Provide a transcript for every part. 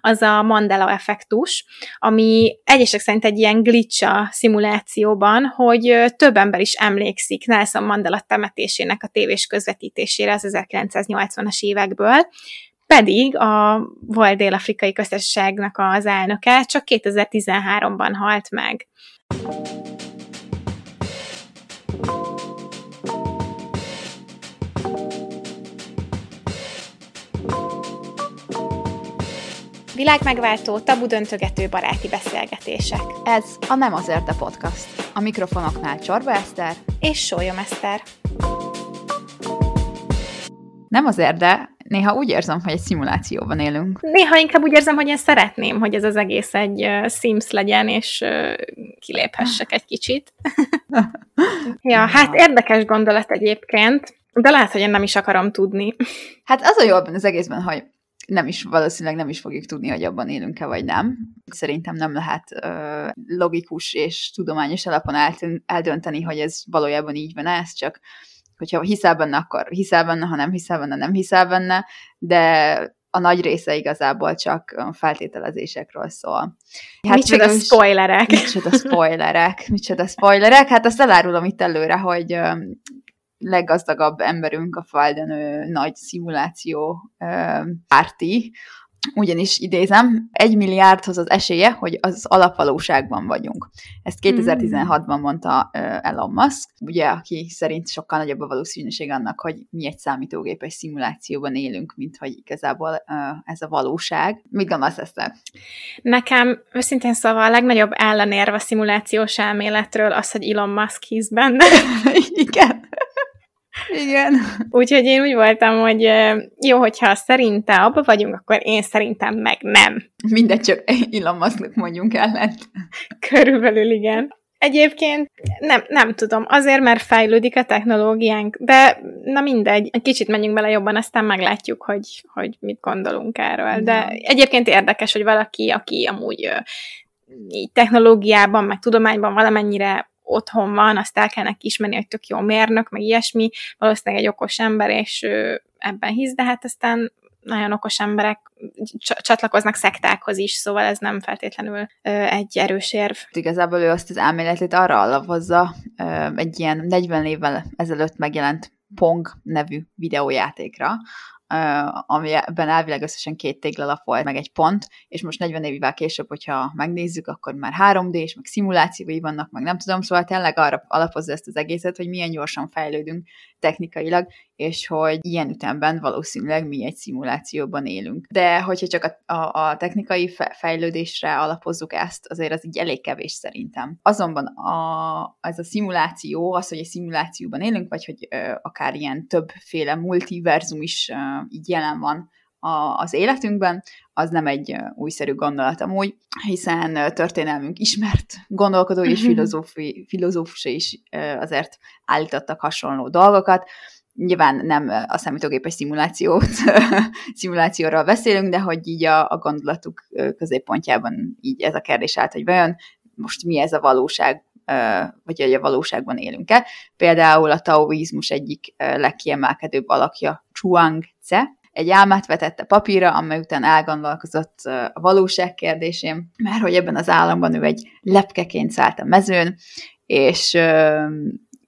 az a Mandela effektus, ami egyesek szerint egy ilyen glitch a szimulációban, hogy több ember is emlékszik Nelson Mandela temetésének a tévés közvetítésére az 1980-as évekből, pedig a volt dél-afrikai köztársaságnak az elnöke csak 2013-ban halt meg. Világmegváltó, tabu döntögető baráti beszélgetések. Ez a Nem az Erde Podcast. A mikrofonoknál Csorba Eszter és Sólyom Eszter. Nem az erde, néha úgy érzem, hogy egy szimulációban élünk. Néha inkább úgy érzem, hogy én szeretném, hogy ez az egész egy uh, Sims legyen, és uh, kiléphessek egy kicsit. ja, hát érdekes gondolat egyébként, de lehet, hogy én nem is akarom tudni. Hát az a jó az egészben, hogy nem is, valószínűleg nem is fogjuk tudni, hogy abban élünk-e vagy nem. Szerintem nem lehet ö, logikus és tudományos alapon eldönteni, hogy ez valójában így van, ez csak hogyha hiszel benne, akkor hiszel benne, ha nem hiszel benne, nem hiszel benne, de a nagy része igazából csak feltételezésekről szól. Hát micsoda mégis, spoilerek! Micsoda spoilerek, micsoda spoilerek. Hát azt elárulom itt előre, hogy leggazdagabb emberünk a Faldenő nagy szimuláció párti, ugyanis idézem, egy milliárdhoz az esélye, hogy az alapvalóságban vagyunk. Ezt 2016-ban mondta Elon Musk, ugye, aki szerint sokkal nagyobb a valószínűség annak, hogy mi egy számítógépes szimulációban élünk, mint hogy igazából ez a valóság. Mit gondolsz ezt? Nekem őszintén szóval a legnagyobb ellenérve a szimulációs elméletről az, hogy Elon Musk hisz benne. Igen. Igen. Úgyhogy én úgy voltam, hogy jó, hogyha szerinte abba vagyunk, akkor én szerintem meg nem. Mindegy, csak Elon Musknak mondjunk ellent. Körülbelül igen. Egyébként nem, nem tudom, azért, mert fejlődik a technológiánk, de na mindegy, egy kicsit menjünk bele jobban, aztán meglátjuk, hogy, hogy mit gondolunk erről. De egyébként érdekes, hogy valaki, aki amúgy így technológiában, meg tudományban valamennyire otthon van, azt el kell neki ismerni, hogy tök jó mérnök, meg ilyesmi, valószínűleg egy okos ember, és ebben hisz, de hát aztán nagyon okos emberek csatlakoznak szektákhoz is, szóval ez nem feltétlenül egy erős érv. Igazából ő azt az elméletét arra alapozza, egy ilyen 40 évvel ezelőtt megjelent Pong nevű videójátékra, amiben elvileg összesen két téglalap volt, meg egy pont, és most 40 évvel később, hogyha megnézzük, akkor már 3D és meg szimulációi vannak, meg nem tudom, szóval tényleg arra alapozza ezt az egészet, hogy milyen gyorsan fejlődünk technikailag, és hogy ilyen ütemben valószínűleg mi egy szimulációban élünk. De hogyha csak a, a, a technikai fejlődésre alapozzuk ezt, azért az így elég kevés szerintem. Azonban a, ez a szimuláció, az, hogy egy szimulációban élünk, vagy hogy ö, akár ilyen többféle multiverzum is ö, így jelen van a, az életünkben, az nem egy újszerű gondolat amúgy, hiszen történelmünk ismert gondolkodó és filozófi, filozófusai is azért állítottak hasonló dolgokat. Nyilván nem a számítógépes szimulációt, szimulációról beszélünk, de hogy így a, a gondolatuk középpontjában így ez a kérdés állt, hogy vajon most mi ez a valóság, vagy hogy a valóságban élünk-e. Például a taoizmus egyik legkiemelkedőbb alakja Chuang Tse, egy álmát vetette papírra, amely után elgondolkozott a valóság kérdésén, mert hogy ebben az államban ő egy lepkeként szállt a mezőn, és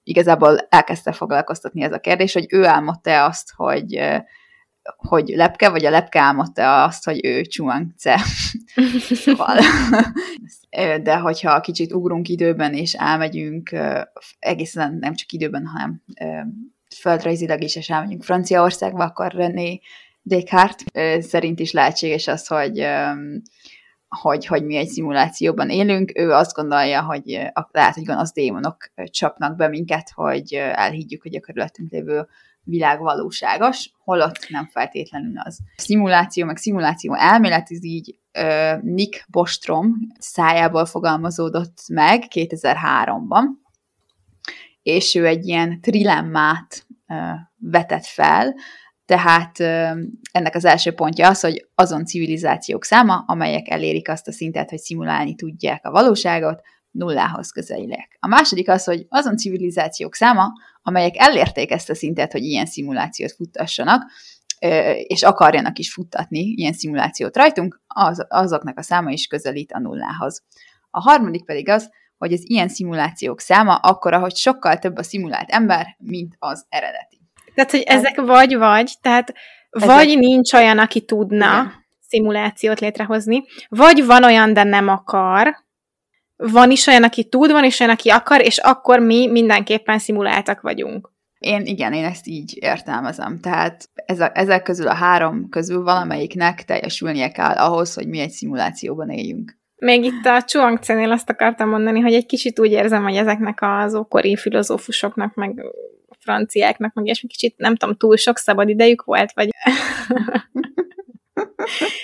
igazából elkezdte foglalkoztatni ez a kérdés, hogy ő álmodta azt, hogy hogy lepke, vagy a lepke álmodta azt, hogy ő Chuang-Tse. Szóval. De hogyha kicsit ugrunk időben, és elmegyünk egészen nem csak időben, hanem földrajzilag is, és elmegyünk Franciaországba, akkor René Descartes szerint is lehetséges az, hogy hogy, hogy mi egy szimulációban élünk, ő azt gondolja, hogy lehet, hogy gonosz démonok csapnak be minket, hogy elhiggyük, hogy a körülöttünk lévő világ valóságos, holott nem feltétlenül az. Szimuláció, meg szimuláció elmélet, ez így uh, Nick Bostrom szájából fogalmazódott meg 2003-ban, és ő egy ilyen trilemmát uh, vetett fel, tehát ennek az első pontja az, hogy azon civilizációk száma, amelyek elérik azt a szintet, hogy szimulálni tudják a valóságot, nullához közelítek. A második az, hogy azon civilizációk száma, amelyek elérték ezt a szintet, hogy ilyen szimulációt futtassanak, és akarjanak is futtatni ilyen szimulációt rajtunk, az, azoknak a száma is közelít a nullához. A harmadik pedig az, hogy az ilyen szimulációk száma akkora, hogy sokkal több a szimulált ember, mint az eredeti. Tehát, hogy ezek vagy-vagy, tehát ezek... vagy nincs olyan, aki tudna Igen. szimulációt létrehozni, vagy van olyan, de nem akar, van is olyan, aki tud, van is olyan, aki akar, és akkor mi mindenképpen szimuláltak vagyunk. Én igen, én ezt így értelmezem. Tehát ez a, ezek közül a három közül valamelyiknek teljesülnie kell ahhoz, hogy mi egy szimulációban éljünk. Még itt a Chuang azt akartam mondani, hogy egy kicsit úgy érzem, hogy ezeknek az ókori filozófusoknak, meg franciáknak, meg ilyesmi kicsit, nem tudom, túl sok szabad idejük volt, vagy...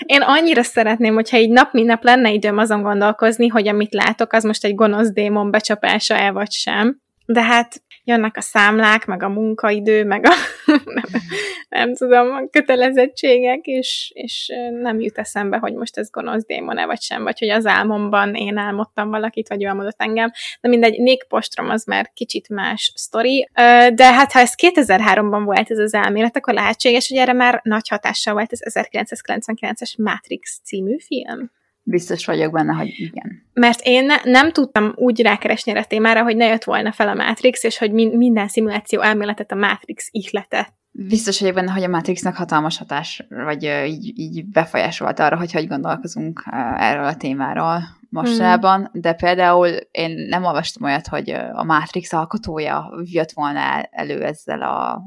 Én annyira szeretném, hogyha így nap mint nap lenne időm azon gondolkozni, hogy amit látok, az most egy gonosz démon becsapása-e vagy sem. De hát jönnek a számlák, meg a munkaidő, meg a nem, nem tudom, a kötelezettségek, és, és nem jut eszembe, hogy most ez gonosz démon-e vagy sem, vagy hogy az álmomban én álmodtam valakit, vagy ő álmodott engem. De mindegy, Nick Postrom az már kicsit más sztori. De hát ha ez 2003-ban volt ez az elmélet, akkor lehetséges, hogy erre már nagy hatással volt az 1999-es Matrix című film. Biztos vagyok benne, hogy igen. Mert én ne, nem tudtam úgy rákeresni a témára, hogy ne jött volna fel a Matrix, és hogy min, minden szimuláció elméletet a Matrix ihletett. Biztos vagyok benne, hogy a Matrixnak hatalmas hatás, vagy így, így befolyásolt arra, hogy hogy gondolkozunk erről a témáról mostanában, hmm. de például én nem olvastam olyat, hogy a Matrix alkotója jött volna elő ezzel a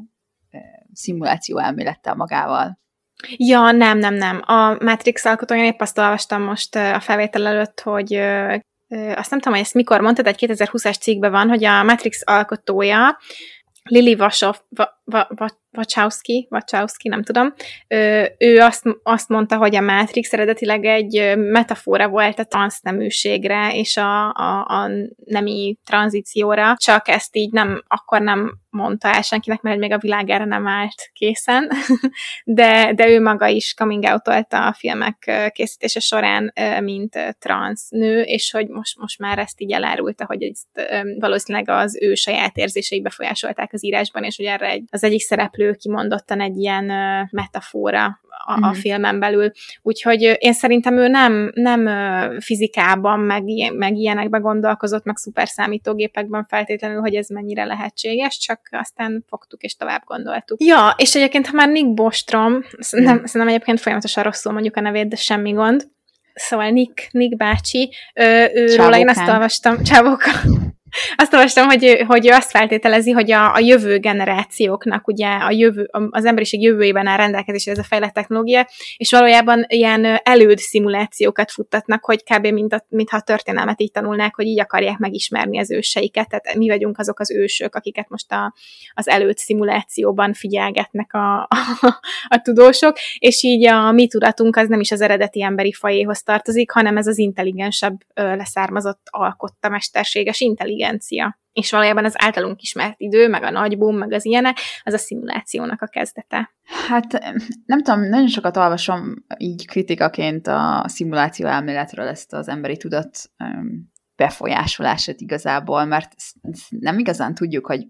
szimuláció elmélettel magával. Ja, nem, nem, nem. A Matrix alkotója, épp azt olvastam most a felvétel előtt, hogy azt nem tudom, hogy ezt mikor mondtad, egy 2020-as cikkben van, hogy a Matrix alkotója Lili Vasov, va, va, va, Wachowski, Wachowski, nem tudom, ő azt, azt mondta, hogy a Matrix eredetileg egy metafora volt a transzneműségre és a, a, a nemi tranzícióra, csak ezt így nem, akkor nem mondta el senkinek, mert még a világ erre nem állt készen, de, de ő maga is coming out a filmek készítése során, mint trans nő, és hogy most, most már ezt így elárulta, hogy ezt valószínűleg az ő saját érzései befolyásolták az írásban, és hogy erre egy, az egyik szereplő kimondottan egy ilyen metafora a, a uh-huh. filmen belül. Úgyhogy én szerintem ő nem, nem fizikában, meg, meg ilyenekben gondolkozott, meg szuper számítógépekben feltétlenül, hogy ez mennyire lehetséges, csak aztán fogtuk és tovább gondoltuk. Ja, és egyébként, ha már Nick Bostrom, szerintem, uh-huh. szerintem egyébként folyamatosan rosszul mondjuk a nevét, de semmi gond, Szóval Nick, Nick bácsi, ő, őről én azt olvastam, Csávóka, azt olvastam, hogy, hogy ő azt feltételezi, hogy a, a jövő generációknak, ugye a jövő, az emberiség jövőjében áll rendelkezésre ez a fejlett technológia, és valójában ilyen előd szimulációkat futtatnak, hogy kb. Mint a, mintha a történelmet így tanulnák, hogy így akarják megismerni az őseiket, tehát mi vagyunk azok az ősök, akiket most a, az előd szimulációban figyelgetnek a, a, a tudósok, és így a mi tudatunk az nem is az eredeti emberi fajéhoz tartozik, hanem ez az intelligensebb leszármazott alkotta mesterséges intelligens intelligencia. És valójában az általunk ismert idő, meg a nagy boom, meg az ilyenek, az a szimulációnak a kezdete. Hát nem tudom, nagyon sokat olvasom így kritikaként a szimuláció elméletről ezt az emberi tudat befolyásolását igazából, mert nem igazán tudjuk, hogy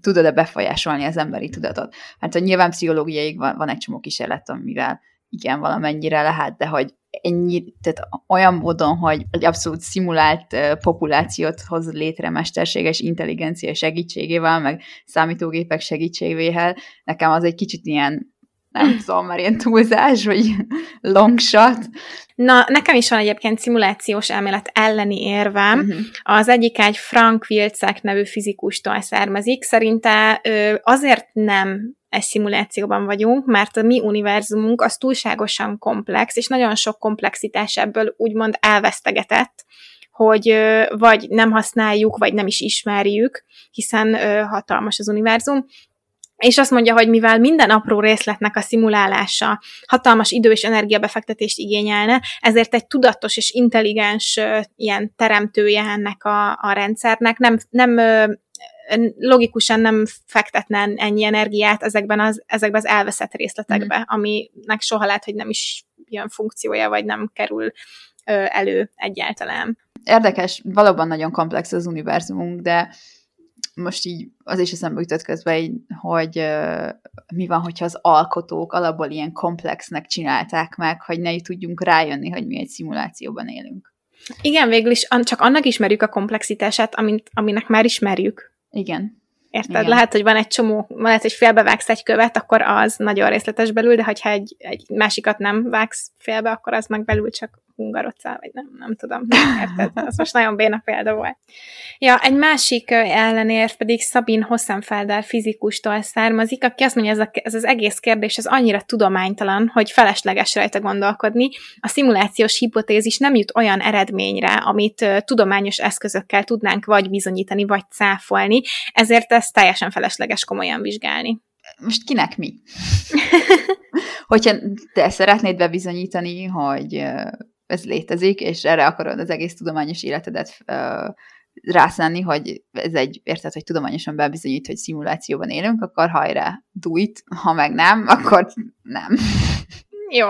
tudod-e befolyásolni az emberi tudatot. Hát hogy nyilván pszichológiai van, van egy csomó kísérlet, amivel igen, valamennyire lehet, de hogy ennyi, tehát olyan módon, hogy egy abszolút szimulált populációt hoz létre mesterséges intelligencia segítségével, meg számítógépek segítségével, nekem az egy kicsit ilyen nem tudom, már ilyen túlzás, vagy long shot. Na, nekem is van egyébként szimulációs elmélet elleni érvem. Uh-huh. Az egyik egy Frank Wilczek nevű fizikustól származik. Szerinte azért nem egy szimulációban vagyunk, mert a mi univerzumunk az túlságosan komplex, és nagyon sok komplexitás ebből úgymond elvesztegetett, hogy vagy nem használjuk, vagy nem is ismerjük, hiszen hatalmas az univerzum, és azt mondja, hogy mivel minden apró részletnek a szimulálása hatalmas idő és energiabefektetést igényelne, ezért egy tudatos és intelligens ilyen teremtője ennek a, a rendszernek nem, nem logikusan nem fektetne ennyi energiát ezekben az, ezekben az elveszett részletekbe, mm. aminek soha lehet, hogy nem is jön funkciója, vagy nem kerül elő egyáltalán. Érdekes, valóban nagyon komplex az univerzumunk, de most így az is eszembe jutott közben, hogy uh, mi van, hogyha az alkotók alapból ilyen komplexnek csinálták meg, hogy ne tudjunk rájönni, hogy mi egy szimulációban élünk. Igen, végül is csak annak ismerjük a komplexitását, amint, aminek már ismerjük. Igen. Érted? Igen. Lehet, hogy van egy csomó, lehet, hogy félbevágsz egy követ, akkor az nagyon részletes belül, de ha egy, egy másikat nem vágsz félbe, akkor az meg belül csak hungarocál, vagy nem, nem tudom. Érted? Az most nagyon béna példa volt. Ja, egy másik ellenérv pedig Szabin Hossenfelder fizikustól származik, aki azt mondja, ez, a, ez az egész kérdés ez annyira tudománytalan, hogy felesleges rajta gondolkodni. A szimulációs hipotézis nem jut olyan eredményre, amit tudományos eszközökkel tudnánk vagy bizonyítani, vagy cáfolni, ezért ez teljesen felesleges komolyan vizsgálni most kinek mi? Hogyha te szeretnéd bebizonyítani, hogy ez létezik, és erre akarod az egész tudományos életedet uh, rászánni, hogy ez egy, érted, hogy tudományosan bebizonyít, hogy szimulációban élünk, akkor hajrá, do it, ha meg nem, akkor nem. Jó.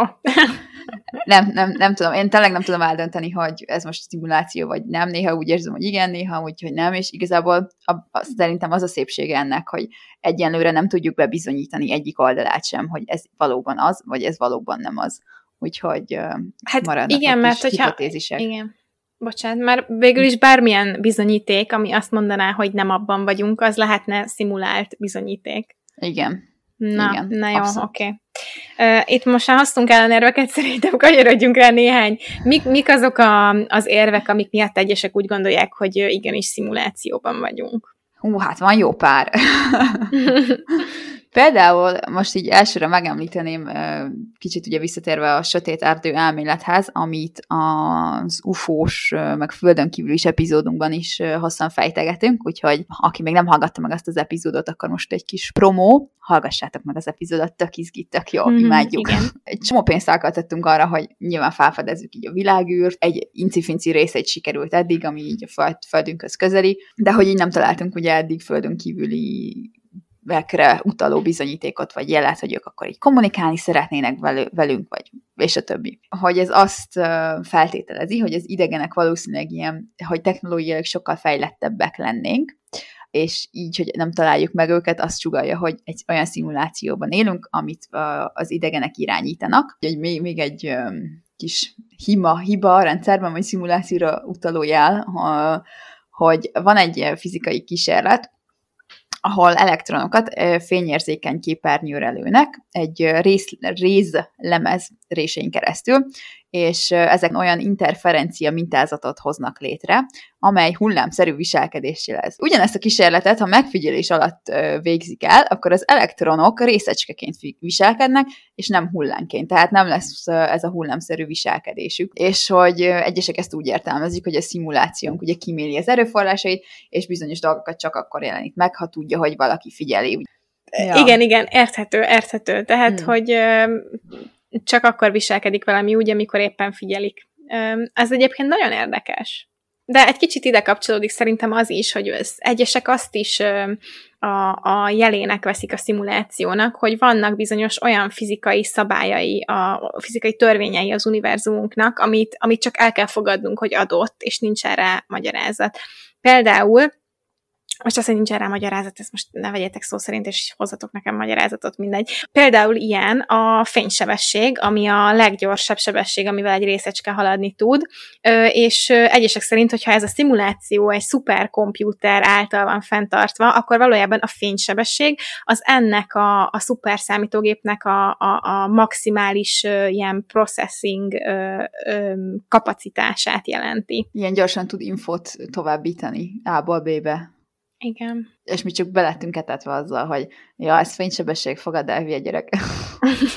nem, nem, nem tudom, én tényleg nem tudom eldönteni, hogy ez most szimuláció, vagy nem. Néha úgy érzem, hogy igen, néha úgy, hogy nem, és igazából a, a, szerintem az a szépsége ennek, hogy egyenlőre nem tudjuk bebizonyítani egyik oldalát sem, hogy ez valóban az, vagy ez valóban nem az. Úgyhogy hát maradnak igen, mert hogyha, hipotézisek. Igen. Bocsánat, mert végül is bármilyen bizonyíték, ami azt mondaná, hogy nem abban vagyunk, az lehetne szimulált bizonyíték. Igen. Na, Igen, na jó, oké. Okay. Uh, itt most már hoztunk ellenérveket, szerintem kanyarodjunk rá néhány. Mik, mik azok a, az érvek, amik miatt egyesek úgy gondolják, hogy igenis szimulációban vagyunk? Hú, hát van jó pár. Például most így elsőre megemlíteném, kicsit ugye visszatérve a sötét erdő elmélethez, amit az UFO-s, meg földön kívülis epizódunkban is hosszan fejtegetünk, úgyhogy aki még nem hallgatta meg azt az epizódot, akkor most egy kis promó, hallgassátok meg az epizódot, tök izgi, tök jó, mm-hmm, imádjuk. Igen. Egy csomó pénzt elköltöttünk arra, hogy nyilván felfedezzük így a világűrt, egy incifinci részét sikerült eddig, ami így a föld, földünkhöz közeli, de hogy így nem találtunk ugye eddig földön kívüli vekre utaló bizonyítékot, vagy jelet, hogy ők akkor így kommunikálni szeretnének velünk, vagy és a többi. Hogy ez azt feltételezi, hogy az idegenek valószínűleg ilyen, hogy technológiailag sokkal fejlettebbek lennénk, és így, hogy nem találjuk meg őket, azt sugalja, hogy egy olyan szimulációban élünk, amit az idegenek irányítanak. Egy, még, még egy kis hima, hiba a rendszerben, vagy szimulációra utaló jel, hogy van egy fizikai kísérlet, ahol elektronokat fényérzékeny képernyőre lőnek egy rész, lemez résén keresztül, és ezek olyan interferencia mintázatot hoznak létre, amely hullámszerű viselkedés jelez. Ugyanezt a kísérletet, ha megfigyelés alatt végzik el, akkor az elektronok részecskeként viselkednek, és nem hullámként, tehát nem lesz ez a hullámszerű viselkedésük. És hogy egyesek ezt úgy értelmezik, hogy a szimulációnk ugye kiméli az erőforrásait, és bizonyos dolgokat csak akkor jelenik meg, ha tudja, hogy valaki figyeli. Ja. Igen, igen, érthető, érthető. Tehát, hmm. hogy csak akkor viselkedik valami úgy, amikor éppen figyelik. Ez egyébként nagyon érdekes. De egy kicsit ide kapcsolódik szerintem az is, hogy az egyesek azt is a, a jelének veszik a szimulációnak, hogy vannak bizonyos olyan fizikai szabályai, a fizikai törvényei az univerzumunknak, amit, amit csak el kell fogadnunk, hogy adott, és nincs erre magyarázat. Például most azt, hogy nincs erre magyarázat, ezt most ne vegyetek szó szerint, és hozzatok nekem magyarázatot, mindegy. Például ilyen a fénysebesség, ami a leggyorsabb sebesség, amivel egy részecske haladni tud, és egyesek szerint, hogyha ez a szimuláció egy szuperkomputer által van fenntartva, akkor valójában a fénysebesség az ennek a, a szuper számítógépnek a, a, a maximális ilyen processing kapacitását jelenti. Ilyen gyorsan tud infot továbbítani A-ból B-be. Igen. És mi csak belettünk etetve azzal, hogy ja, ez fénysebesség, fogad el, hülye gyerek.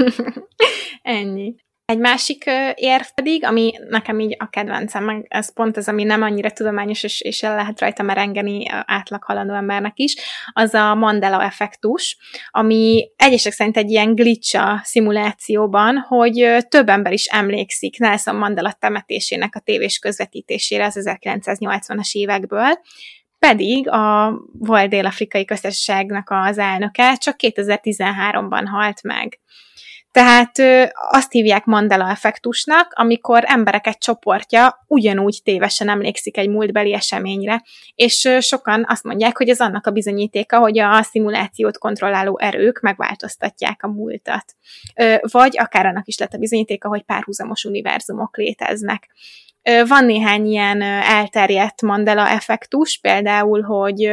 Ennyi. Egy másik érv pedig, ami nekem így a kedvencem, meg ez pont az, ami nem annyira tudományos, és, és el lehet rajta merengeni átlag halandó embernek is, az a Mandela effektus, ami egyesek szerint egy ilyen glitch a szimulációban, hogy több ember is emlékszik Nelson Mandela temetésének a tévés közvetítésére az 1980-as évekből, pedig a volt dél-afrikai köztársaságnak az elnöke csak 2013-ban halt meg. Tehát azt hívják Mandela effektusnak, amikor emberek egy csoportja ugyanúgy tévesen emlékszik egy múltbeli eseményre, és sokan azt mondják, hogy ez annak a bizonyítéka, hogy a szimulációt kontrolláló erők megváltoztatják a múltat. Vagy akár annak is lett a bizonyítéka, hogy párhuzamos univerzumok léteznek. Van néhány ilyen elterjedt Mandela effektus, például, hogy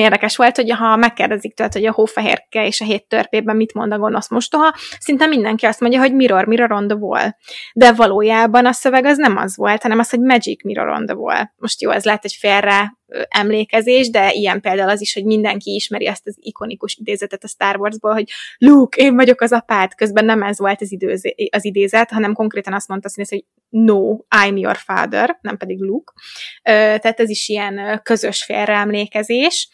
érdekes volt, hogy ha megkérdezik tőled, hogy a hófehérke és a hét törpében mit mond a gonosz mostoha, szinte mindenki azt mondja, hogy mirror, mirror on the wall. De valójában a szöveg az nem az volt, hanem az, hogy magic mirror on the wall. Most jó, ez lehet egy félre emlékezés, de ilyen például az is, hogy mindenki ismeri ezt az ikonikus idézetet a Star Warsból, hogy Luke, én vagyok az apád, közben nem ez volt az, időz, az idézet, hanem konkrétan azt mondta hogy no, I'm your father, nem pedig Luke. Tehát ez is ilyen közös félreemlékezés.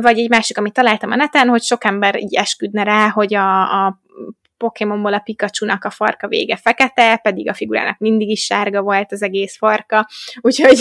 Vagy egy másik, amit találtam a neten, hogy sok ember így esküdne rá, hogy a, a Pokémonból a Pikachu-nak a farka vége fekete, pedig a figurának mindig is sárga volt az egész farka, úgyhogy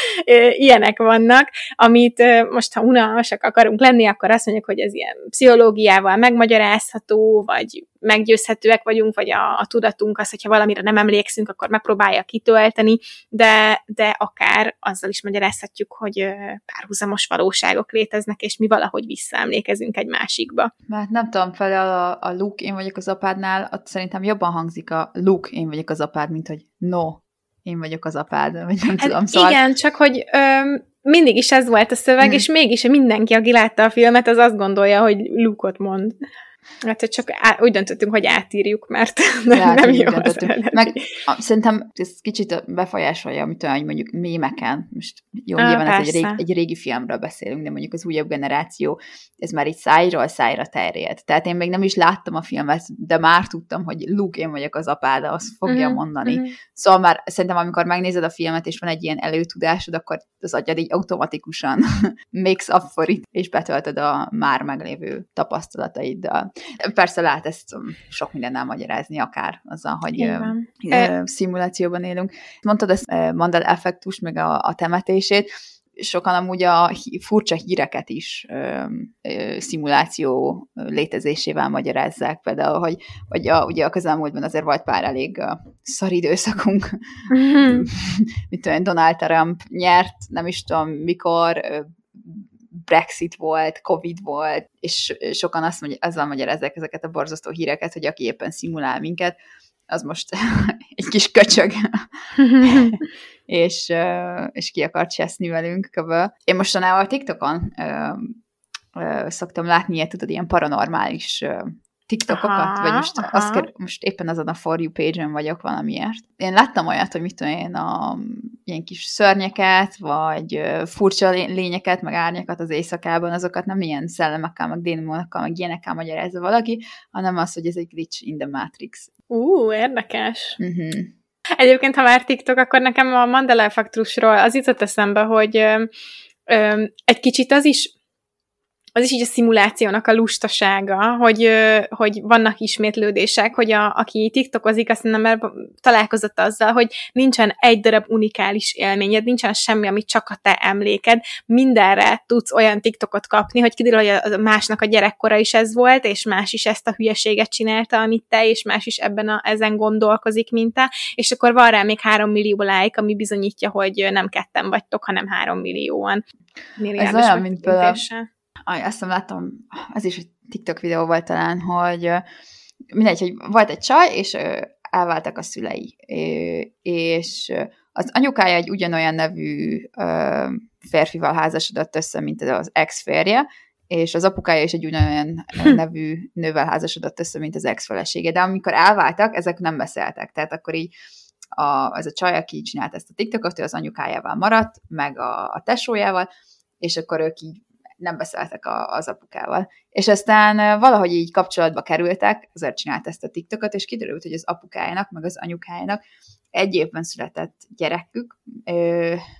ilyenek vannak, amit most, ha unalmasak akarunk lenni, akkor azt mondjuk, hogy ez ilyen pszichológiával megmagyarázható, vagy meggyőzhetőek vagyunk, vagy a, a tudatunk az, hogyha valamire nem emlékszünk, akkor megpróbálja kitölteni, de, de akár azzal is magyarázhatjuk, hogy párhuzamos valóságok léteznek, és mi valahogy visszaemlékezünk egy másikba. Mert nem tudom, fel a, a Luke, én vagyok az apádnál, ott szerintem jobban hangzik a Luke, én vagyok az apád, mint hogy no, én vagyok az apád, vagy nem hát tudom. Szóval... Igen, csak hogy öm, mindig is ez volt a szöveg, mm. és mégis mindenki, aki látta a filmet, az azt gondolja, hogy Luke-ot mond. Hát, hogy csak á, úgy döntöttünk, hogy átírjuk, mert nem, ja, nem jó az Meg a, szerintem ez kicsit befolyásolja, amit olyan, hogy mondjuk mémeken, most jó, ah, nyilván ez egy, rég, egy régi filmről beszélünk, de mondjuk az újabb generáció, ez már így szájról szájra terjed. Tehát én még nem is láttam a filmet, de már tudtam, hogy Luke, én vagyok az apáda, azt fogja uh-huh, mondani. Uh-huh. Szóval már szerintem, amikor megnézed a filmet, és van egy ilyen előtudásod, akkor az agyad így automatikusan makes up for it, és betöltöd a már meglévő tapasztalataiddal. Persze lehet ezt sok mindennel magyarázni, akár azzal, hogy Igen. szimulációban élünk. Mondtad ezt Mandel effektus, meg a, a temetését, sokan amúgy a furcsa híreket is ö, ö, szimuláció létezésével magyarázzák, például, hogy, hogy a, ugye a közelmúltban azért volt pár elég uh, szar időszakunk, mm-hmm. mint olyan Donald Trump nyert, nem is tudom mikor, Brexit volt, Covid volt, és sokan azt mondja, azzal magyarázzák ezeket a borzasztó híreket, hogy aki éppen szimulál minket, az most egy kis köcsög, és, és ki akar cseszni velünk kb. Én mostanában a TikTokon szoktam látni ilyet, tudod, ilyen paranormális TikTokokat, aha, vagy most, aha. Azt kell, most éppen azon a For You page-en vagyok valamiért. Én láttam olyat, hogy mit tudom én, a, ilyen kis szörnyeket, vagy furcsa lényeket, meg árnyakat az éjszakában, azokat nem ilyen szellemekkel, meg démonokkal, meg ilyenekkel magyarázza valaki, hanem az, hogy ez egy glitch in the Matrix. Ú, uh, érdekes. Uh-huh. Egyébként, ha már TikTok, akkor nekem a Mandela effektusról az jutott eszembe, hogy ö, ö, egy kicsit az is az is így a szimulációnak a lustasága, hogy, hogy vannak ismétlődések, hogy a, aki TikTokozik, azt nem találkozott azzal, hogy nincsen egy darab unikális élményed, nincsen semmi, ami csak a te emléked, mindenre tudsz olyan TikTokot kapni, hogy kiderül, hogy a másnak a gyerekkora is ez volt, és más is ezt a hülyeséget csinálta, amit te, és más is ebben a, ezen gondolkozik, mint te, és akkor van rá még három millió like, ami bizonyítja, hogy nem ketten vagytok, hanem három millióan. Ez olyan, mint például azt hiszem láttam, ez is egy TikTok videó volt talán, hogy mindegy, hogy volt egy csaj, és elváltak a szülei, és az anyukája egy ugyanolyan nevű férfival házasodott össze, mint az ex-férje, és az apukája is egy ugyanolyan nevű nővel házasodott össze, mint az ex-felesége. De amikor elváltak, ezek nem beszéltek. Tehát akkor így a, ez a csaj, aki csinált ezt a TikTokot, ő az anyukájával maradt, meg a, a tesójával, és akkor ők így nem beszéltek a, az apukával. És aztán valahogy így kapcsolatba kerültek, azért csinált ezt a TikTokot, és kiderült, hogy az apukájának, meg az anyukájának egy évben született gyerekük,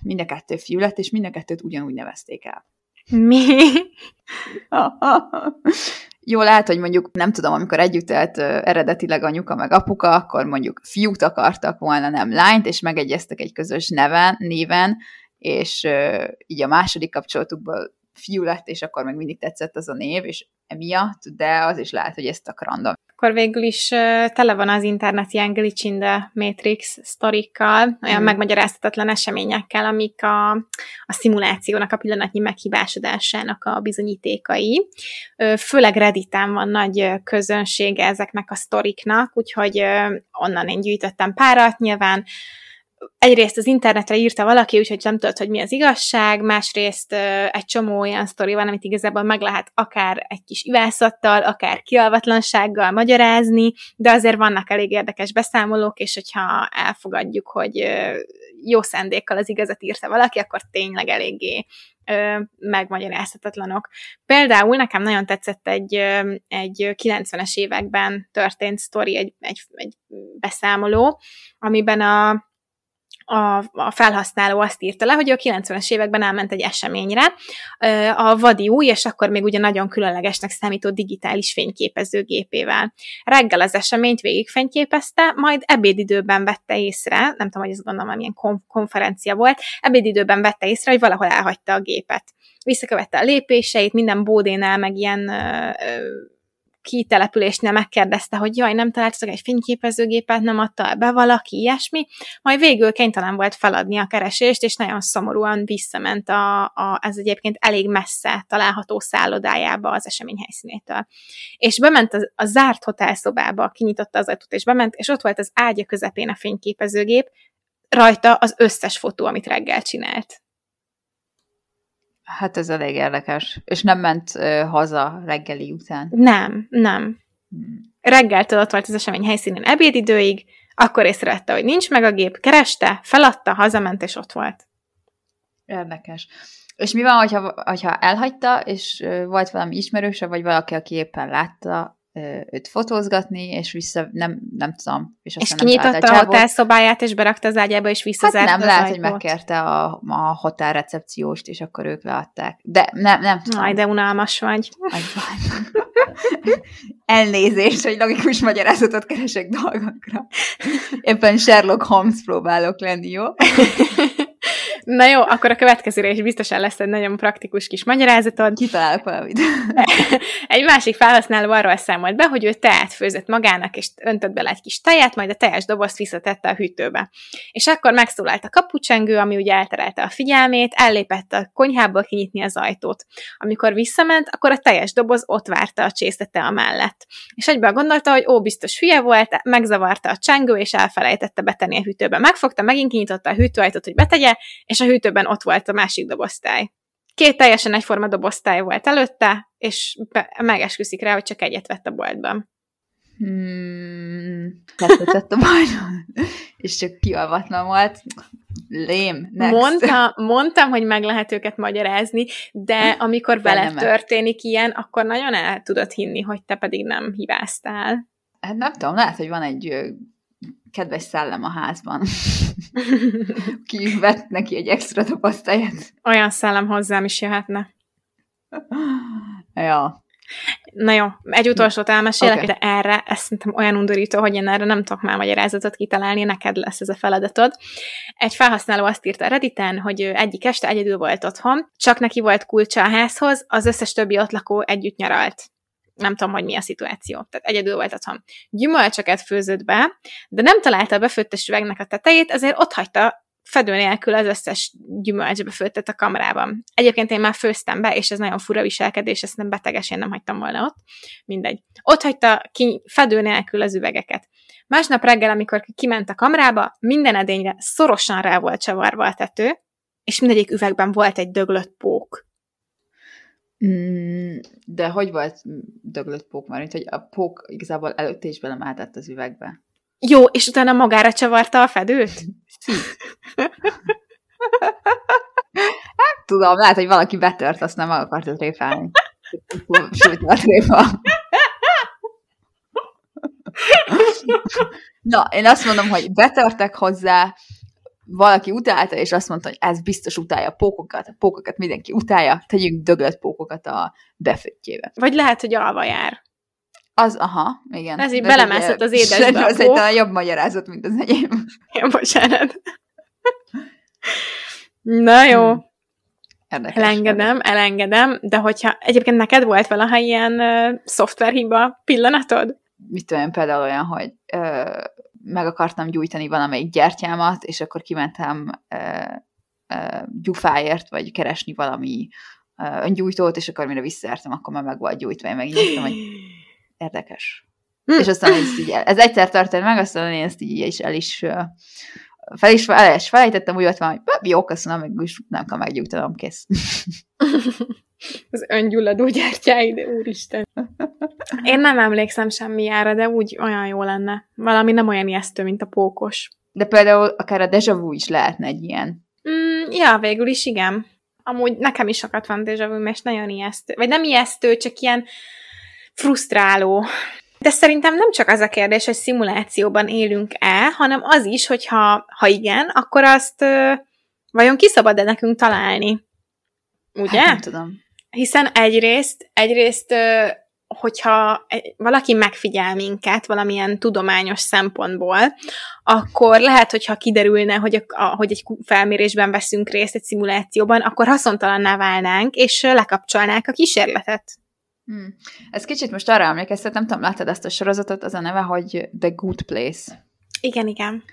mind a kettő fiú lett, és mind a kettőt ugyanúgy nevezték el. Mi? Jó, lehet, hogy mondjuk, nem tudom, amikor együtt élt eredetileg anyuka meg apuka, akkor mondjuk fiút akartak volna, nem lányt, és megegyeztek egy közös neven, néven, és így a második kapcsolatukból fiú lett, és akkor meg mindig tetszett az a név, és emiatt, de az is lehet, hogy ezt a random akkor végül is tele van az internet ilyen glitch in the matrix sztorikkal, olyan mm. megmagyarázhatatlan eseményekkel, amik a, a szimulációnak, a pillanatnyi meghibásodásának a bizonyítékai. Főleg Redditen van nagy közönsége ezeknek a sztoriknak, úgyhogy onnan én gyűjtöttem párat, nyilván egyrészt az internetre írta valaki, úgyhogy nem tudod, hogy mi az igazság, másrészt egy csomó olyan sztori van, amit igazából meg lehet akár egy kis ivászattal, akár kialvatlansággal magyarázni, de azért vannak elég érdekes beszámolók, és hogyha elfogadjuk, hogy jó szándékkal az igazat írta valaki, akkor tényleg eléggé megmagyarázhatatlanok. Például nekem nagyon tetszett egy, egy 90-es években történt sztori, egy, egy, egy beszámoló, amiben a a, a felhasználó azt írta le, hogy a 90-es években elment egy eseményre a vadi új, és akkor még ugye nagyon különlegesnek számító digitális fényképezőgépével. Reggel az eseményt végigfényképezte, majd ebédidőben vette észre, nem tudom, hogy ez gondolom, milyen konferencia volt, ebédidőben vette észre, hogy valahol elhagyta a gépet. Visszakövette a lépéseit, minden bódénál, meg ilyen kitelepülésnél megkérdezte, hogy jaj, nem találtatok egy fényképezőgépet, nem adta be valaki, ilyesmi, majd végül kénytelen volt feladni a keresést, és nagyon szomorúan visszament a, a, ez egyébként elég messze található szállodájába az esemény helyszínétől. És bement a, a zárt hotelszobába, kinyitotta az ajtót, és bement, és ott volt az ágya közepén a fényképezőgép, rajta az összes fotó, amit reggel csinált. Hát ez elég érdekes. És nem ment uh, haza reggeli után? Nem, nem. Hmm. Reggeltől ott volt az esemény helyszínén ebédidőig, akkor észrevette, hogy nincs meg a gép, kereste, feladta, hazament, és ott volt. Érdekes. És mi van, hogyha, hogyha elhagyta, és volt valami ismerőse, vagy valaki, aki éppen látta, őt fotózgatni, és vissza, nem, nem tudom. És, és kinyitotta a, a hotelszobáját, és berakta az ágyába, és visszazárt hát nem, lehet, hogy megkérte a, a hotel recepcióst, és akkor ők leadták. De nem, nem tudom. Aj, de unalmas vagy. Elnézést, hogy logikus magyarázatot keresek dolgokra. Éppen Sherlock Holmes próbálok lenni, jó? Na jó, akkor a következőre is biztosan lesz egy nagyon praktikus kis magyarázatod. Kitalálok valamit. egy másik felhasználó arról számolt be, hogy ő teát főzött magának, és öntött bele egy kis tejet, majd a teljes dobozt visszatette a hűtőbe. És akkor megszólalt a kapucsengő, ami ugye elterelte a figyelmét, ellépett a konyhából kinyitni az ajtót. Amikor visszament, akkor a teljes doboz ott várta a csészete a mellett. És egyből gondolta, hogy ó, biztos hülye volt, megzavarta a csengő, és elfelejtette betenni a hűtőbe. Megfogta, megint kinyitotta a hűtőajtót, hogy betegye, és a hűtőben ott volt a másik dobosztály. Két teljesen egyforma dobosztály volt előtte, és be, megesküszik rá, hogy csak egyet vett a boltban. Hmm, a boltban, és csak kialvatlan volt. Lém. Mondta, mondtam, hogy meg lehet őket magyarázni, de amikor veled történik ilyen, akkor nagyon el tudod hinni, hogy te pedig nem hibáztál. Hát nem tudom, lehet, hogy van egy kedves szellem a házban. Ki vett neki egy extra tapasztalat. Olyan szellem hozzám is jöhetne. Ja. Na jó, egy utolsót elmesélek, okay. de erre, ez szerintem olyan undorító, hogy én erre nem tudok már magyarázatot kitalálni, neked lesz ez a feladatod. Egy felhasználó azt írta Redditen, hogy egyik este egyedül volt otthon, csak neki volt kulcsa a házhoz, az összes többi ott lakó együtt nyaralt nem tudom, hogy mi a szituáció. Tehát egyedül volt otthon. Gyümölcsöket főzött be, de nem találta a befőttes üvegnek a tetejét, azért ott hagyta fedő nélkül az összes gyümölcsbe főttet a kamerában. Egyébként én már főztem be, és ez nagyon fura viselkedés, ezt nem beteges, én nem hagytam volna ott. Mindegy. Ott hagyta ki fedő nélkül az üvegeket. Másnap reggel, amikor kiment a kamrába, minden edényre szorosan rá volt csavarva a tető, és mindegyik üvegben volt egy döglött pók. Mm, de hogy volt döglött pók már, mint hogy a pók igazából előtte is belemeltett az üvegbe? Jó, és utána magára csavarta a fedőt? hát, tudom, lehet, hogy valaki betört, azt nem akarta tréfálni. Sőt, a tréfa. Na, én azt mondom, hogy betörtek hozzá, valaki utálta, és azt mondta, hogy ez biztos utálja a pókokat, a pókokat mindenki utálja, tegyünk döglött pókokat a befőttjébe. Vagy lehet, hogy alva jár. Az, aha, igen. Ez így belemászott az édesbe. Ez egy jobb magyarázat, mint az enyém. Ja, bocsánat. Na jó. Hmm. Érdekes. Elengedem, elengedem, de hogyha egyébként neked volt valaha ilyen uh, szoftverhiba pillanatod? Mit tudom, én, például olyan, hogy ö, meg akartam gyújtani valamelyik gyertyámat, és akkor kimentem gyufáért, vagy keresni valami öngyújtót, és akkor mire visszaértem, akkor már meg volt gyújtva, én megnéztem, hogy érdekes. Hm. És aztán ez így, ez egyszer történt meg, aztán én ezt így is el is fel is, fel is felejtettem, úgy van, hogy jó, köszönöm, meg is nem kell meggyújtanom, kész. Az öngyulladó gyertyáid, úristen. Én nem emlékszem semmiára, de úgy olyan jó lenne. Valami nem olyan ijesztő, mint a pókos. De például akár a deja vu is lehetne egy ilyen. Mm, ja, végül is igen. Amúgy nekem is sokat van deja vu, és nagyon ijesztő. Vagy nem ijesztő, csak ilyen frusztráló. De szerintem nem csak az a kérdés, hogy szimulációban élünk-e, hanem az is, hogy ha, ha igen, akkor azt ö, vajon ki szabad-e nekünk találni? Ugye? Hát nem tudom. Hiszen egyrészt, egyrészt ö, hogyha valaki megfigyel minket valamilyen tudományos szempontból, akkor lehet, hogyha kiderülne, hogy, a, a, hogy egy felmérésben veszünk részt egy szimulációban, akkor haszontalanná válnánk, és lekapcsolnák a kísérletet. Hmm. Ez kicsit most arra emlékeztet, nem tudom, láttad ezt a sorozatot, az a neve, hogy The Good Place. Igen, igen.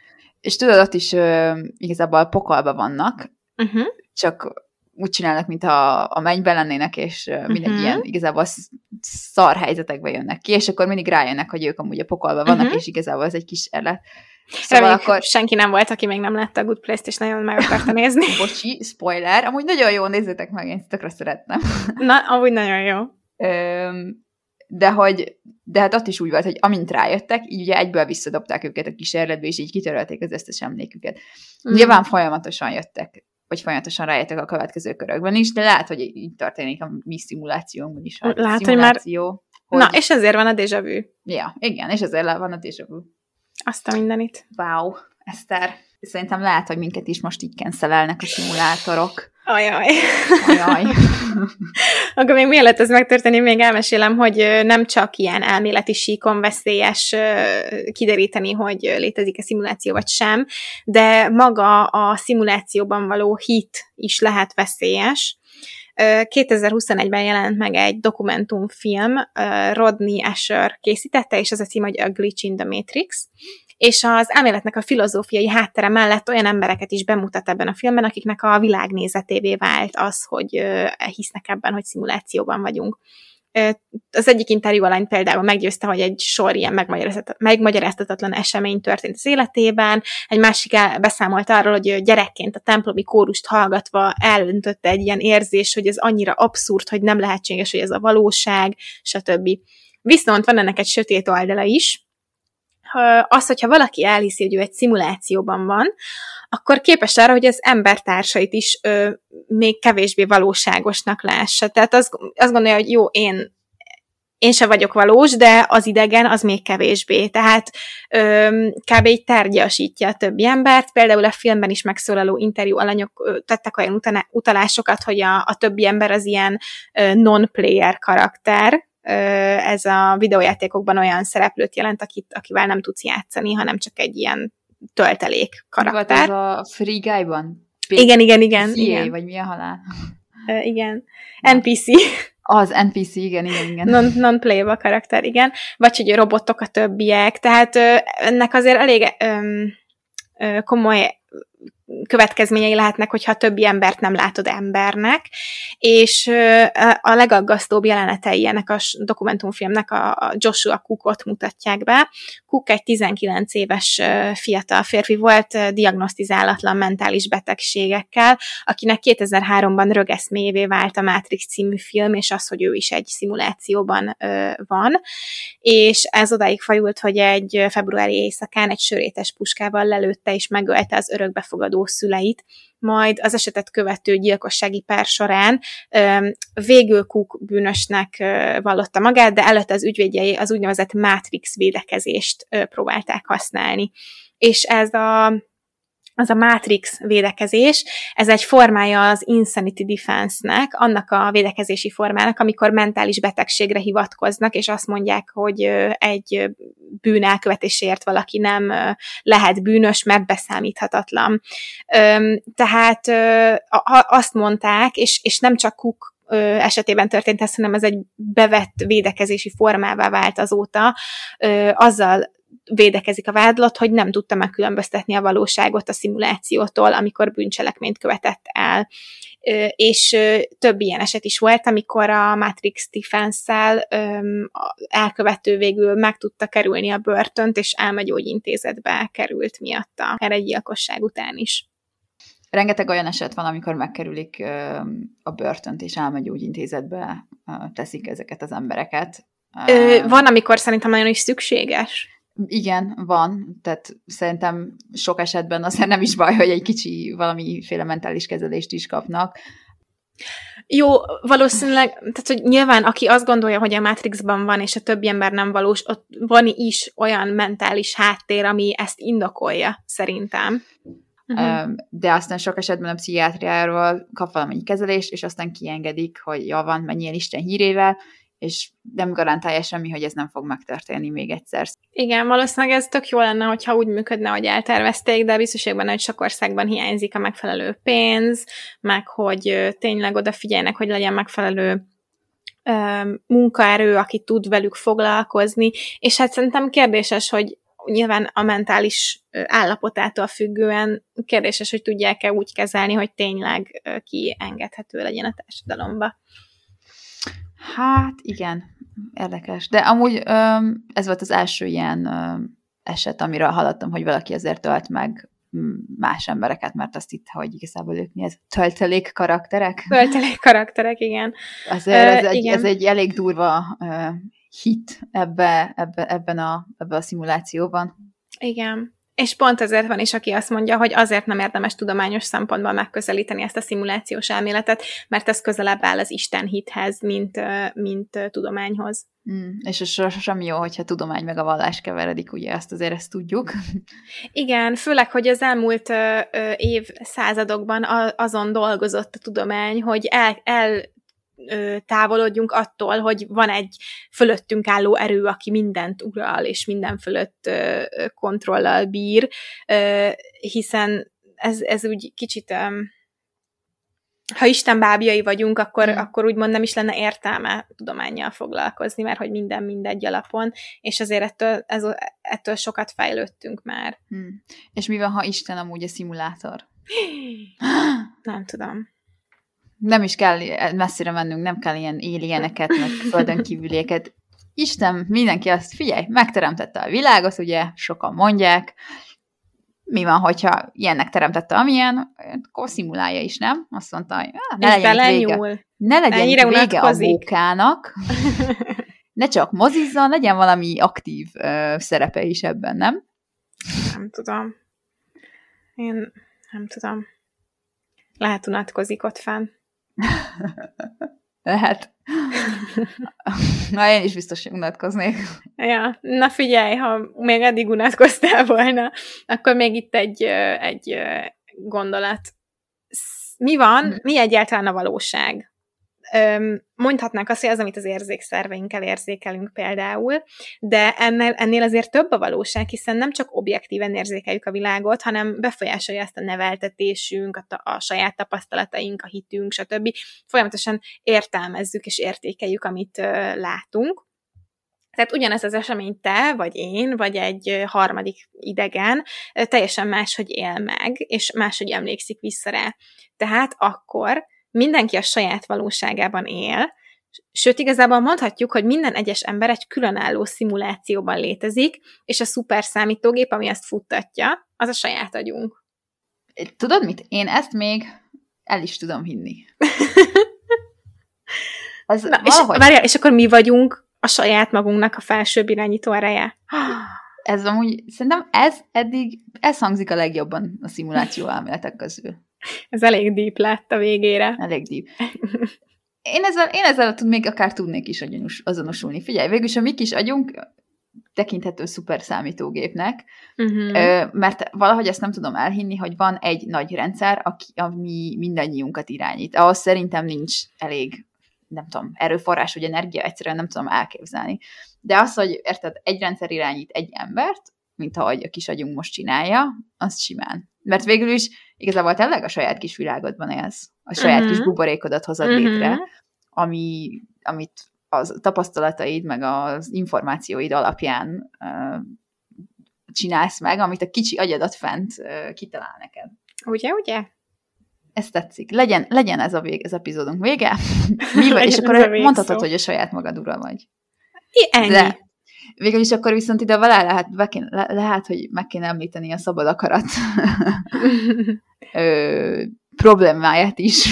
És tudod, ott is uh, igazából pokolba vannak, uh-huh. csak úgy csinálnak, mint a, a mennyben lennének, és mindegy uh-huh. ilyen igazából szar helyzetekbe jönnek ki, és akkor mindig rájönnek, hogy ők amúgy a pokolba vannak, uh-huh. és igazából ez egy kísérlet. Szóval Reméljük, akkor... senki nem volt, aki még nem látta a Good Place-t, és nagyon meg akarta nézni. Bocsi, spoiler, amúgy nagyon jó, nézzétek meg, én tökre szerettem. Na, amúgy nagyon jó de hogy de hát ott is úgy volt, hogy amint rájöttek, így ugye egyből visszadobták őket a kísérletbe, és így kitörölték az összes emléküket. Mm. Nyilván folyamatosan jöttek, vagy folyamatosan rájöttek a következő körökben is, de lehet, hogy így történik a mi szimulációnkban is. A lehet, hogy már... Hogy... Na, és ezért van a déjà vu. Ja, igen, és ezért van a déjà vu. Azt a mindenit. Wow, Eszter. Szerintem lehet, hogy minket is most így kenszelelnek a szimulátorok. Ajaj. Ajaj. Akkor még mielőtt ez megtörténik, még elmesélem, hogy nem csak ilyen elméleti síkon veszélyes kideríteni, hogy létezik-e szimuláció vagy sem, de maga a szimulációban való hit is lehet veszélyes. 2021-ben jelent meg egy dokumentumfilm, Rodney Asher készítette, és az a cím, hogy A Glitch in the Matrix, és az elméletnek a filozófiai háttere mellett olyan embereket is bemutat ebben a filmben, akiknek a világnézetévé vált az, hogy hisznek ebben, hogy szimulációban vagyunk. Az egyik interjú alány például meggyőzte, hogy egy sor ilyen megmagyaráztatatlan esemény történt az életében, egy másik beszámolt arról, hogy gyerekként a templomi kórust hallgatva elöntötte egy ilyen érzés, hogy ez annyira abszurd, hogy nem lehetséges, hogy ez a valóság, stb. Viszont van ennek egy sötét oldala is, az, hogyha valaki elhiszi, hogy ő egy szimulációban van, akkor képes arra, hogy az embertársait is ö, még kevésbé valóságosnak lássa. Tehát az, azt gondolja, hogy jó, én én se vagyok valós, de az idegen az még kevésbé. Tehát ö, kb. így tárgyasítja a többi embert. Például a filmben is megszólaló interjú alanyok ö, tettek olyan utalásokat, hogy a, a többi ember az ilyen non-player karakter, ez a videójátékokban olyan szereplőt jelent, akit, akivel nem tudsz játszani, hanem csak egy ilyen töltelék karakter. Volt ez a Free Guy-ban? igen, igen, igen. CA, igen. vagy mi a halál? Uh, igen. NPC. Az NPC, igen, igen, igen. Non, non-playable karakter, igen. Vagy hogy robotok a többiek. Tehát ennek azért elég um, komoly következményei lehetnek, hogyha többi embert nem látod embernek, és a legaggasztóbb jelenetei ennek a dokumentumfilmnek a Joshua Cookot mutatják be. Cook egy 19 éves fiatal férfi volt diagnosztizálatlan mentális betegségekkel, akinek 2003-ban rögeszmévé vált a Matrix című film, és az, hogy ő is egy szimulációban van, és ez odáig fajult, hogy egy februári éjszakán egy sörétes puskával lelőtte és megölte az örökbefogadó szüleit, majd az esetet követő gyilkossági pár során végül Cook bűnösnek vallotta magát, de előtte az ügyvédjei az úgynevezett Matrix védekezést próbálták használni. És ez a az a Matrix védekezés, ez egy formája az Insanity Defense-nek, annak a védekezési formának, amikor mentális betegségre hivatkoznak, és azt mondják, hogy egy bűn elkövetéséért valaki nem lehet bűnös, mert beszámíthatatlan. Tehát azt mondták, és, és nem csak Cook esetében történt ez, hanem ez egy bevett védekezési formává vált azóta, azzal védekezik a vádlat, hogy nem tudta megkülönböztetni a valóságot a szimulációtól, amikor bűncselekményt követett el. És több ilyen eset is volt, amikor a Matrix Defense-szel elkövető végül meg tudta kerülni a börtönt, és elmegyógyintézetbe került miatta, erre egy gyilkosság után is. Rengeteg olyan eset van, amikor megkerülik a börtönt, és elmegyógyintézetbe teszik ezeket az embereket. Van, amikor szerintem nagyon is szükséges. Igen, van. Tehát szerintem sok esetben azért nem is baj, hogy egy kicsi valamiféle mentális kezelést is kapnak. Jó, valószínűleg, tehát hogy nyilván aki azt gondolja, hogy a Matrixban van, és a többi ember nem valós, ott van is olyan mentális háttér, ami ezt indokolja, szerintem. Uh-huh. De aztán sok esetben a pszichiátriáról kap valamennyi kezelést, és aztán kiengedik, hogy ja, van mennyien Isten hírével, és nem garantálja semmi, hogy ez nem fog megtörténni még egyszer. Igen, valószínűleg ez tök jó lenne, hogyha úgy működne, hogy eltervezték, de biztoségben, hogy sok országban hiányzik a megfelelő pénz, meg hogy tényleg odafigyelnek, hogy legyen megfelelő munkaerő, aki tud velük foglalkozni, és hát szerintem kérdéses, hogy nyilván a mentális állapotától függően kérdéses, hogy tudják-e úgy kezelni, hogy tényleg kiengedhető legyen a társadalomba. Hát igen, érdekes. De amúgy ez volt az első ilyen eset, amiről hallottam, hogy valaki azért tölt meg más embereket, mert azt itt, hogy igazából ők mi ez? Töltelék karakterek? Töltelék karakterek, igen. Azért ez, egy, igen. ez egy elég durva uh, hit ebbe, ebbe, ebben a, ebbe a szimulációban. Igen. És pont ezért van is, aki azt mondja, hogy azért nem érdemes tudományos szempontból megközelíteni ezt a szimulációs elméletet, mert ez közelebb áll az Isten hithez, mint, mint tudományhoz. Mm, és ez sosem jó, hogyha tudomány meg a vallás keveredik, ugye ezt azért ezt tudjuk. Igen, főleg, hogy az elmúlt ö, év századokban a, azon dolgozott a tudomány, hogy el, el távolodjunk attól, hogy van egy fölöttünk álló erő, aki mindent ural, és minden fölött kontrollal bír, hiszen ez, ez úgy kicsit ha Isten bábjai vagyunk, akkor, mm. akkor úgymond nem is lenne értelme tudományjal foglalkozni, mert hogy minden mindegy alapon, és azért ettől, ez, ettől sokat fejlődtünk már. Mm. És mi van, ha Isten amúgy a szimulátor? Nem tudom nem is kell messzire mennünk, nem kell ilyen éljeneket, meg földön kívülieket. Isten, mindenki azt, figyelj, megteremtette a világot, ugye, sokan mondják, mi van, hogyha ilyennek teremtette amilyen, akkor szimulálja is, nem? Azt mondta, hogy ne és legyen vége, ne legyen Ennyire vége a bókának, ne csak mozizzon, legyen valami aktív uh, szerepe is ebben, nem? Nem tudom. Én nem tudom. Lehet unatkozik ott fenn. Lehet. Na, én is biztos unatkoznék. Ja, na figyelj, ha még eddig unatkoztál volna, akkor még itt egy, egy gondolat. Mi van, mi egyáltalán a valóság? Mondhatnánk azt, hogy az, amit az érzékszerveinkkel érzékelünk például, de ennél, ennél azért több a valóság, hiszen nem csak objektíven érzékeljük a világot, hanem befolyásolja ezt a neveltetésünk, a, a saját tapasztalataink, a hitünk, stb. Folyamatosan értelmezzük és értékeljük, amit uh, látunk. Tehát ugyanez az esemény te, vagy én, vagy egy harmadik idegen teljesen máshogy él meg, és máshogy emlékszik vissza rá. Tehát akkor mindenki a saját valóságában él, sőt igazából mondhatjuk, hogy minden egyes ember egy különálló szimulációban létezik, és a szuper számítógép, ami ezt futtatja, az a saját agyunk. Tudod mit? Én ezt még el is tudom hinni. Az Na, és, várjál, és akkor mi vagyunk a saját magunknak a felsőbb irányító ereje. Ez amúgy, szerintem ez eddig, ez hangzik a legjobban a szimuláció elméletek közül. Ez elég deep lett a végére. Elég deep. Én ezzel, én ezzel tud, még akár tudnék is azonosulni. Figyelj, végülis a mi kis agyunk tekinthető szuper számítógépnek, Uh-huh. mert valahogy ezt nem tudom elhinni, hogy van egy nagy rendszer, aki, ami mindannyiunkat irányít. Ahhoz szerintem nincs elég, nem tudom, erőforrás vagy energia, egyszerűen nem tudom elképzelni. De az, hogy érted, egy rendszer irányít egy embert, mint ahogy a kis agyunk most csinálja, az simán. Mert végül is igazából tényleg a saját kis világodban élsz. A saját uh-huh. kis buborékodat hozod uh-huh. létre, ami, amit az tapasztalataid, meg az információid alapján uh, csinálsz meg, amit a kicsi agyadat fent uh, kitalál neked. Ugye, ugye? Ez tetszik. Legyen, legyen ez a vég, ez epizódunk vége. Mi vagy, és akkor mondhatod, hogy a saját magad ura vagy. I, ennyi. De végül is akkor viszont ide vele lehet, be kéne, le, lehet, hogy meg kéne említeni a szabad akarat Ö, problémáját is.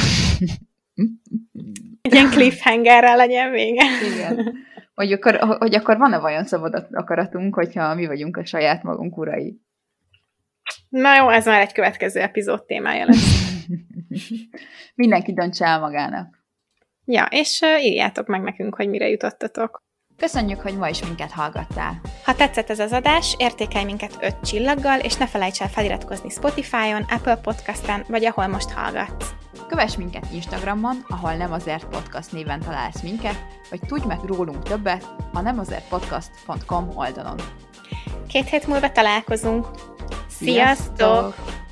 Egy ilyen cliffhangerrel legyen vége. Igen. Hogy akkor, hogy akkor van-e vajon szabad akaratunk, hogyha mi vagyunk a saját magunk urai? Na jó, ez már egy következő epizód témája lesz. Mindenki döntse el magának. Ja, és írjátok meg nekünk, hogy mire jutottatok. Köszönjük, hogy ma is minket hallgattál. Ha tetszett ez az adás, értékelj minket 5 csillaggal, és ne felejts el feliratkozni Spotify-on, Apple Podcast-en, vagy ahol most hallgatsz. Kövess minket Instagramon, ahol nem azért podcast néven találsz minket, vagy tudj meg rólunk többet a nemazertpodcast.com oldalon. Két hét múlva találkozunk. Sziasztok! Sziasztok!